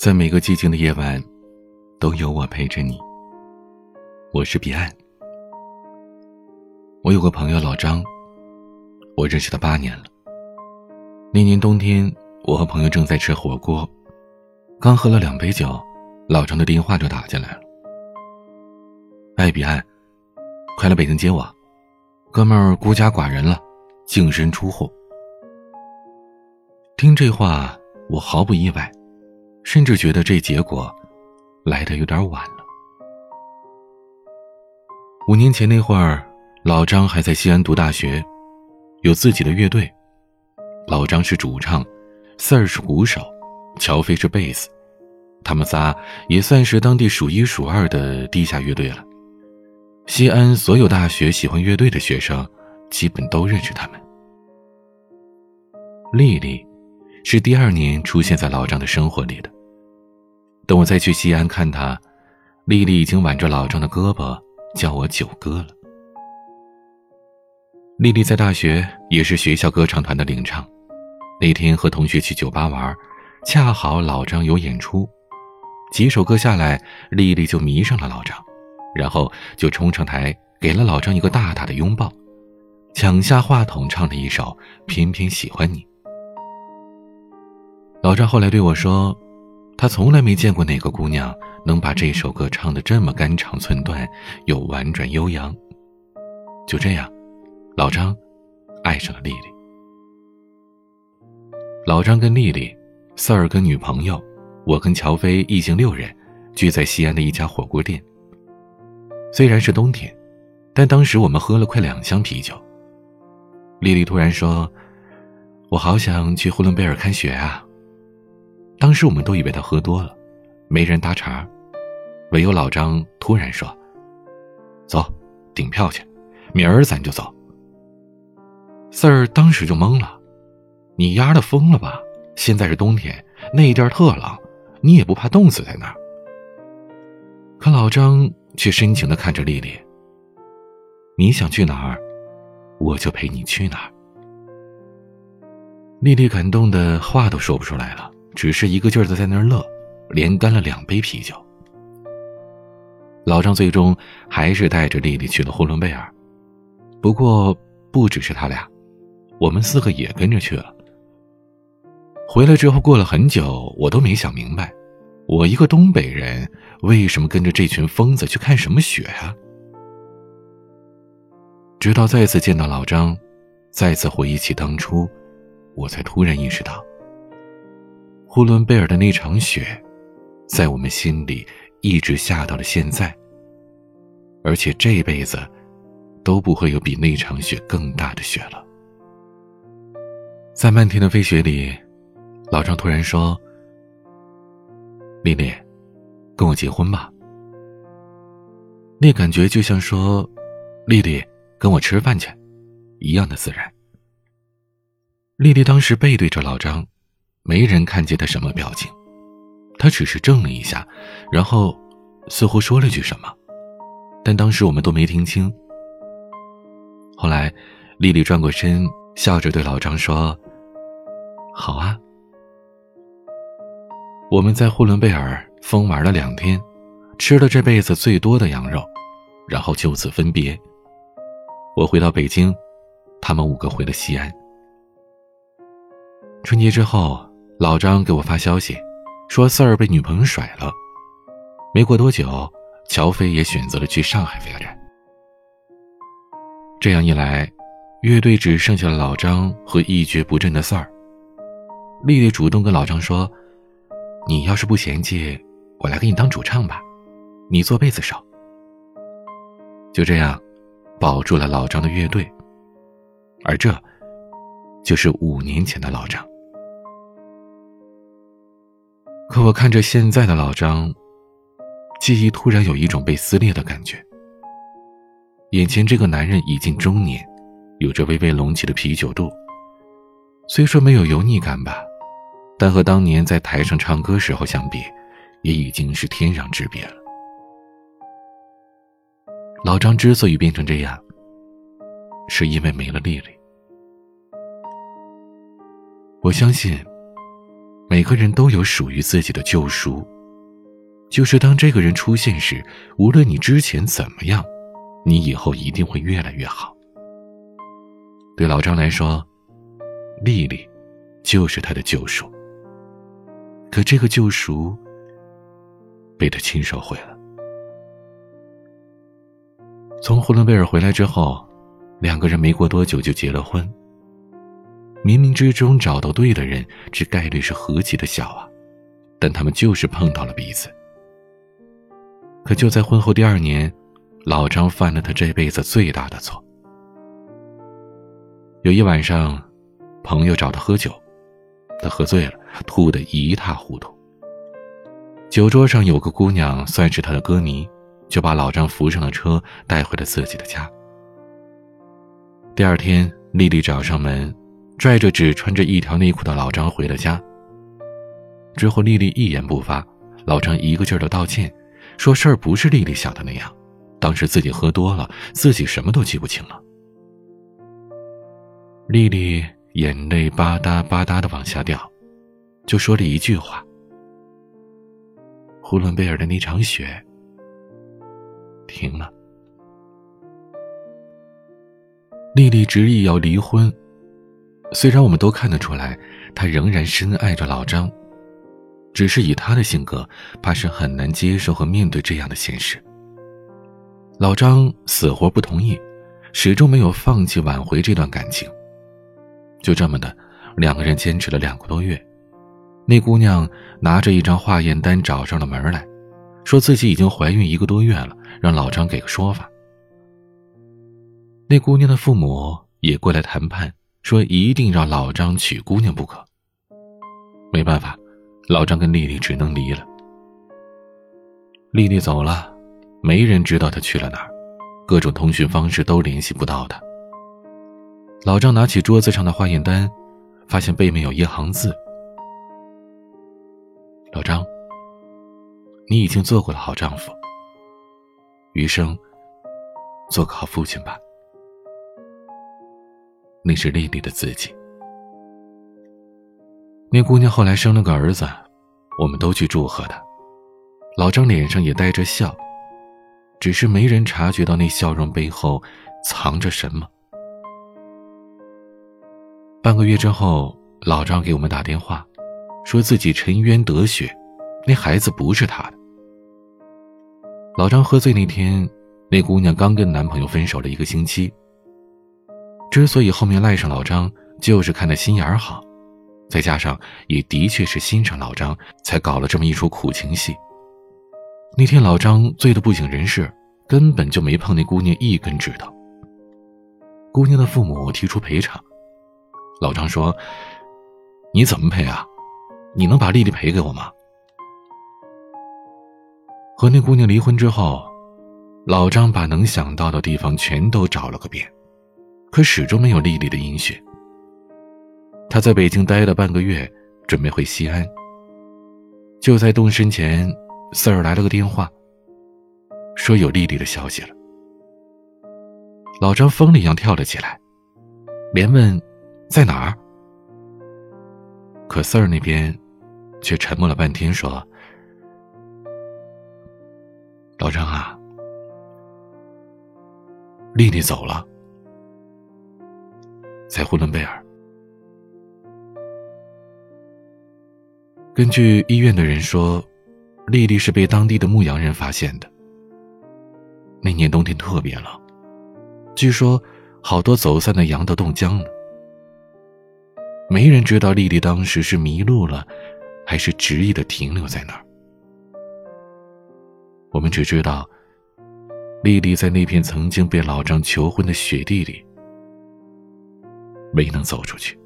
在每个寂静的夜晚，都有我陪着你。我是彼岸。我有个朋友老张，我认识他八年了。那年冬天，我和朋友正在吃火锅，刚喝了两杯酒，老张的电话就打进来了。哎，彼岸，快来北京接我，哥们儿孤家寡人了，净身出户。听这话，我毫不意外。甚至觉得这结果来的有点晚了。五年前那会儿，老张还在西安读大学，有自己的乐队。老张是主唱，四儿是鼓手，乔飞是贝斯，他们仨也算是当地数一数二的地下乐队了。西安所有大学喜欢乐队的学生，基本都认识他们。丽丽。是第二年出现在老张的生活里的。等我再去西安看他，丽丽已经挽着老张的胳膊叫我九哥了。丽丽在大学也是学校歌唱团的领唱，那天和同学去酒吧玩，恰好老张有演出，几首歌下来，丽丽就迷上了老张，然后就冲上台给了老张一个大大的拥抱，抢下话筒唱了一首《偏偏喜欢你》。老张后来对我说：“他从来没见过哪个姑娘能把这首歌唱得这么肝肠寸断，又婉转悠扬。”就这样，老张爱上了丽丽。老张跟丽丽，四儿跟女朋友，我跟乔飞一行六人聚在西安的一家火锅店。虽然是冬天，但当时我们喝了快两箱啤酒。丽丽突然说：“我好想去呼伦贝尔看雪啊！”当时我们都以为他喝多了，没人搭茬，唯有老张突然说：“走，订票去，明儿咱就走。”四儿当时就懵了：“你丫的疯了吧？现在是冬天，那地儿特冷，你也不怕冻死在那儿？”可老张却深情的看着丽丽：“你想去哪儿，我就陪你去哪儿。”丽丽感动的话都说不出来了。只是一个劲儿的在那儿乐，连干了两杯啤酒。老张最终还是带着丽丽去了呼伦贝尔，不过不只是他俩，我们四个也跟着去了。回来之后过了很久，我都没想明白，我一个东北人为什么跟着这群疯子去看什么雪啊？直到再次见到老张，再次回忆起当初，我才突然意识到。呼伦贝尔的那场雪，在我们心里一直下到了现在。而且这辈子，都不会有比那场雪更大的雪了。在漫天的飞雪里，老张突然说：“丽丽，跟我结婚吧。”那感觉就像说：“丽丽，跟我吃饭去。”一样的自然。丽丽当时背对着老张。没人看见他什么表情，他只是怔了一下，然后似乎说了句什么，但当时我们都没听清。后来，丽丽转过身，笑着对老张说：“好啊。”我们在呼伦贝尔疯玩了两天，吃了这辈子最多的羊肉，然后就此分别。我回到北京，他们五个回了西安。春节之后。老张给我发消息，说四儿被女朋友甩了。没过多久，乔飞也选择了去上海发展。这样一来，乐队只剩下了老张和一蹶不振的四儿。丽丽主动跟老张说：“你要是不嫌弃，我来给你当主唱吧，你做贝斯手。”就这样，保住了老张的乐队。而这，就是五年前的老张。可我看着现在的老张，记忆突然有一种被撕裂的感觉。眼前这个男人已经中年，有着微微隆起的啤酒肚，虽说没有油腻感吧，但和当年在台上唱歌时候相比，也已经是天壤之别了。老张之所以变成这样，是因为没了丽丽。我相信。每个人都有属于自己的救赎，就是当这个人出现时，无论你之前怎么样，你以后一定会越来越好。对老张来说，丽丽就是他的救赎。可这个救赎被他亲手毁了。从呼伦贝尔回来之后，两个人没过多久就结了婚。冥冥之中找到对的人，这概率是何其的小啊！但他们就是碰到了彼此。可就在婚后第二年，老张犯了他这辈子最大的错。有一晚上，朋友找他喝酒，他喝醉了，吐得一塌糊涂。酒桌上有个姑娘算是他的歌迷，就把老张扶上了车，带回了自己的家。第二天，丽丽找上门，拽着只穿着一条内裤的老张回了家。之后，丽丽一言不发，老张一个劲儿的道歉，说事儿不是丽丽想的那样，当时自己喝多了，自己什么都记不清了。丽丽眼泪吧嗒吧嗒的往下掉，就说了一句话：“呼伦贝尔的那场雪停了。”丽丽执意要离婚，虽然我们都看得出来，她仍然深爱着老张，只是以她的性格，怕是很难接受和面对这样的现实。老张死活不同意，始终没有放弃挽回这段感情。就这么的，两个人坚持了两个多月。那姑娘拿着一张化验单找上了门来，说自己已经怀孕一个多月了，让老张给个说法。那姑娘的父母也过来谈判，说一定让老张娶姑娘不可。没办法，老张跟丽丽只能离了。丽丽走了，没人知道她去了哪儿，各种通讯方式都联系不到她。老张拿起桌子上的化验单，发现背面有一行字：“老张，你已经做过了好丈夫，余生做个好父亲吧。”那是丽丽的自己。那姑娘后来生了个儿子，我们都去祝贺她。老张脸上也带着笑，只是没人察觉到那笑容背后藏着什么。半个月之后，老张给我们打电话，说自己沉冤得雪，那孩子不是他的。老张喝醉那天，那姑娘刚跟男朋友分手了一个星期。之所以后面赖上老张，就是看他心眼好，再加上也的确是欣赏老张，才搞了这么一出苦情戏。那天老张醉得不省人事，根本就没碰那姑娘一根指头。姑娘的父母提出赔偿。老张说：“你怎么赔啊？你能把丽丽赔给我吗？”和那姑娘离婚之后，老张把能想到的地方全都找了个遍，可始终没有丽丽的音讯。他在北京待了半个月，准备回西安。就在动身前，四儿来了个电话，说有丽丽的消息了。老张疯了一样跳了起来，连问。在哪儿？可四儿那边却沉默了半天，说：“老张啊，丽丽走了，在呼伦贝尔。根据医院的人说，丽丽是被当地的牧羊人发现的。那年冬天特别冷，据说好多走散的羊都冻僵了。”没人知道丽丽当时是迷路了，还是执意的停留在那儿。我们只知道，丽丽在那片曾经被老张求婚的雪地里，没能走出去。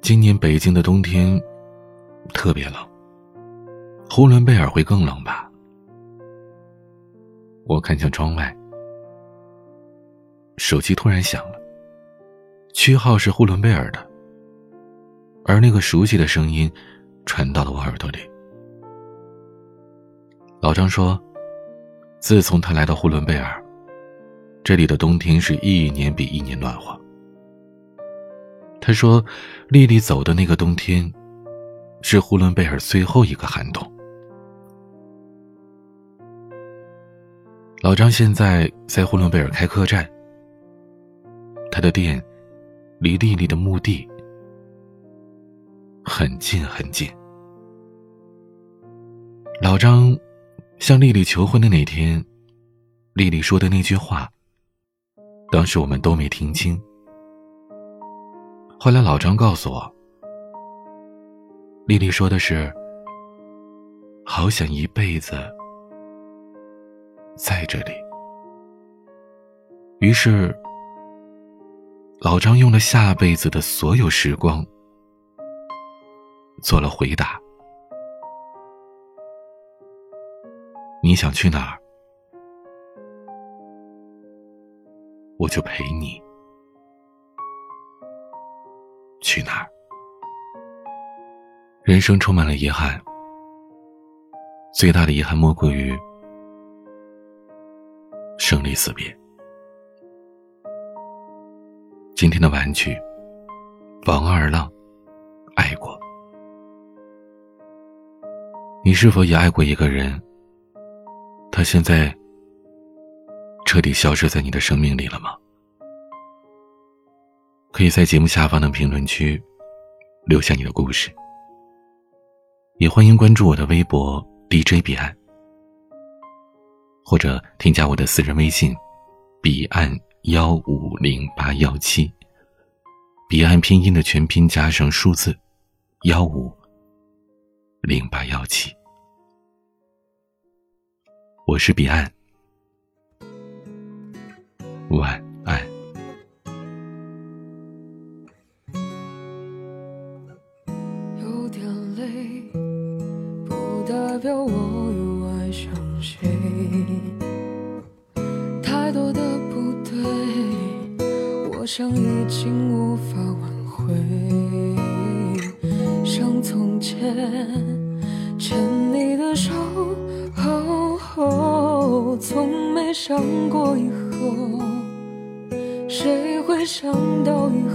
今年北京的冬天特别冷，呼伦贝尔会更冷吧？我看向窗外，手机突然响了。区号是呼伦贝尔的，而那个熟悉的声音传到了我耳朵里。老张说：“自从他来到呼伦贝尔，这里的冬天是一年比一年暖和。他说，丽丽走的那个冬天，是呼伦贝尔最后一个寒冬。老张现在在呼伦贝尔开客栈，他的店离丽丽的墓地很近很近。老张向丽丽求婚的那天，丽丽说的那句话，当时我们都没听清。后来老张告诉我，丽丽说的是：“好想一辈子在这里。”于是，老张用了下辈子的所有时光做了回答。你想去哪儿，我就陪你。去哪儿？人生充满了遗憾，最大的遗憾莫过于生离死别。今天的玩具，王二浪，爱过。你是否也爱过一个人？他现在彻底消失在你的生命里了吗？可以在节目下方的评论区留下你的故事，也欢迎关注我的微博 DJ 彼岸，或者添加我的私人微信彼岸幺五零八幺七，彼岸拼音的全拼加上数字幺五零八幺七，我是彼岸，晚安。代表我又爱上谁？太多的不对，我想已经无法挽回。像从前牵你的手，从没想过以后，谁会想到以后，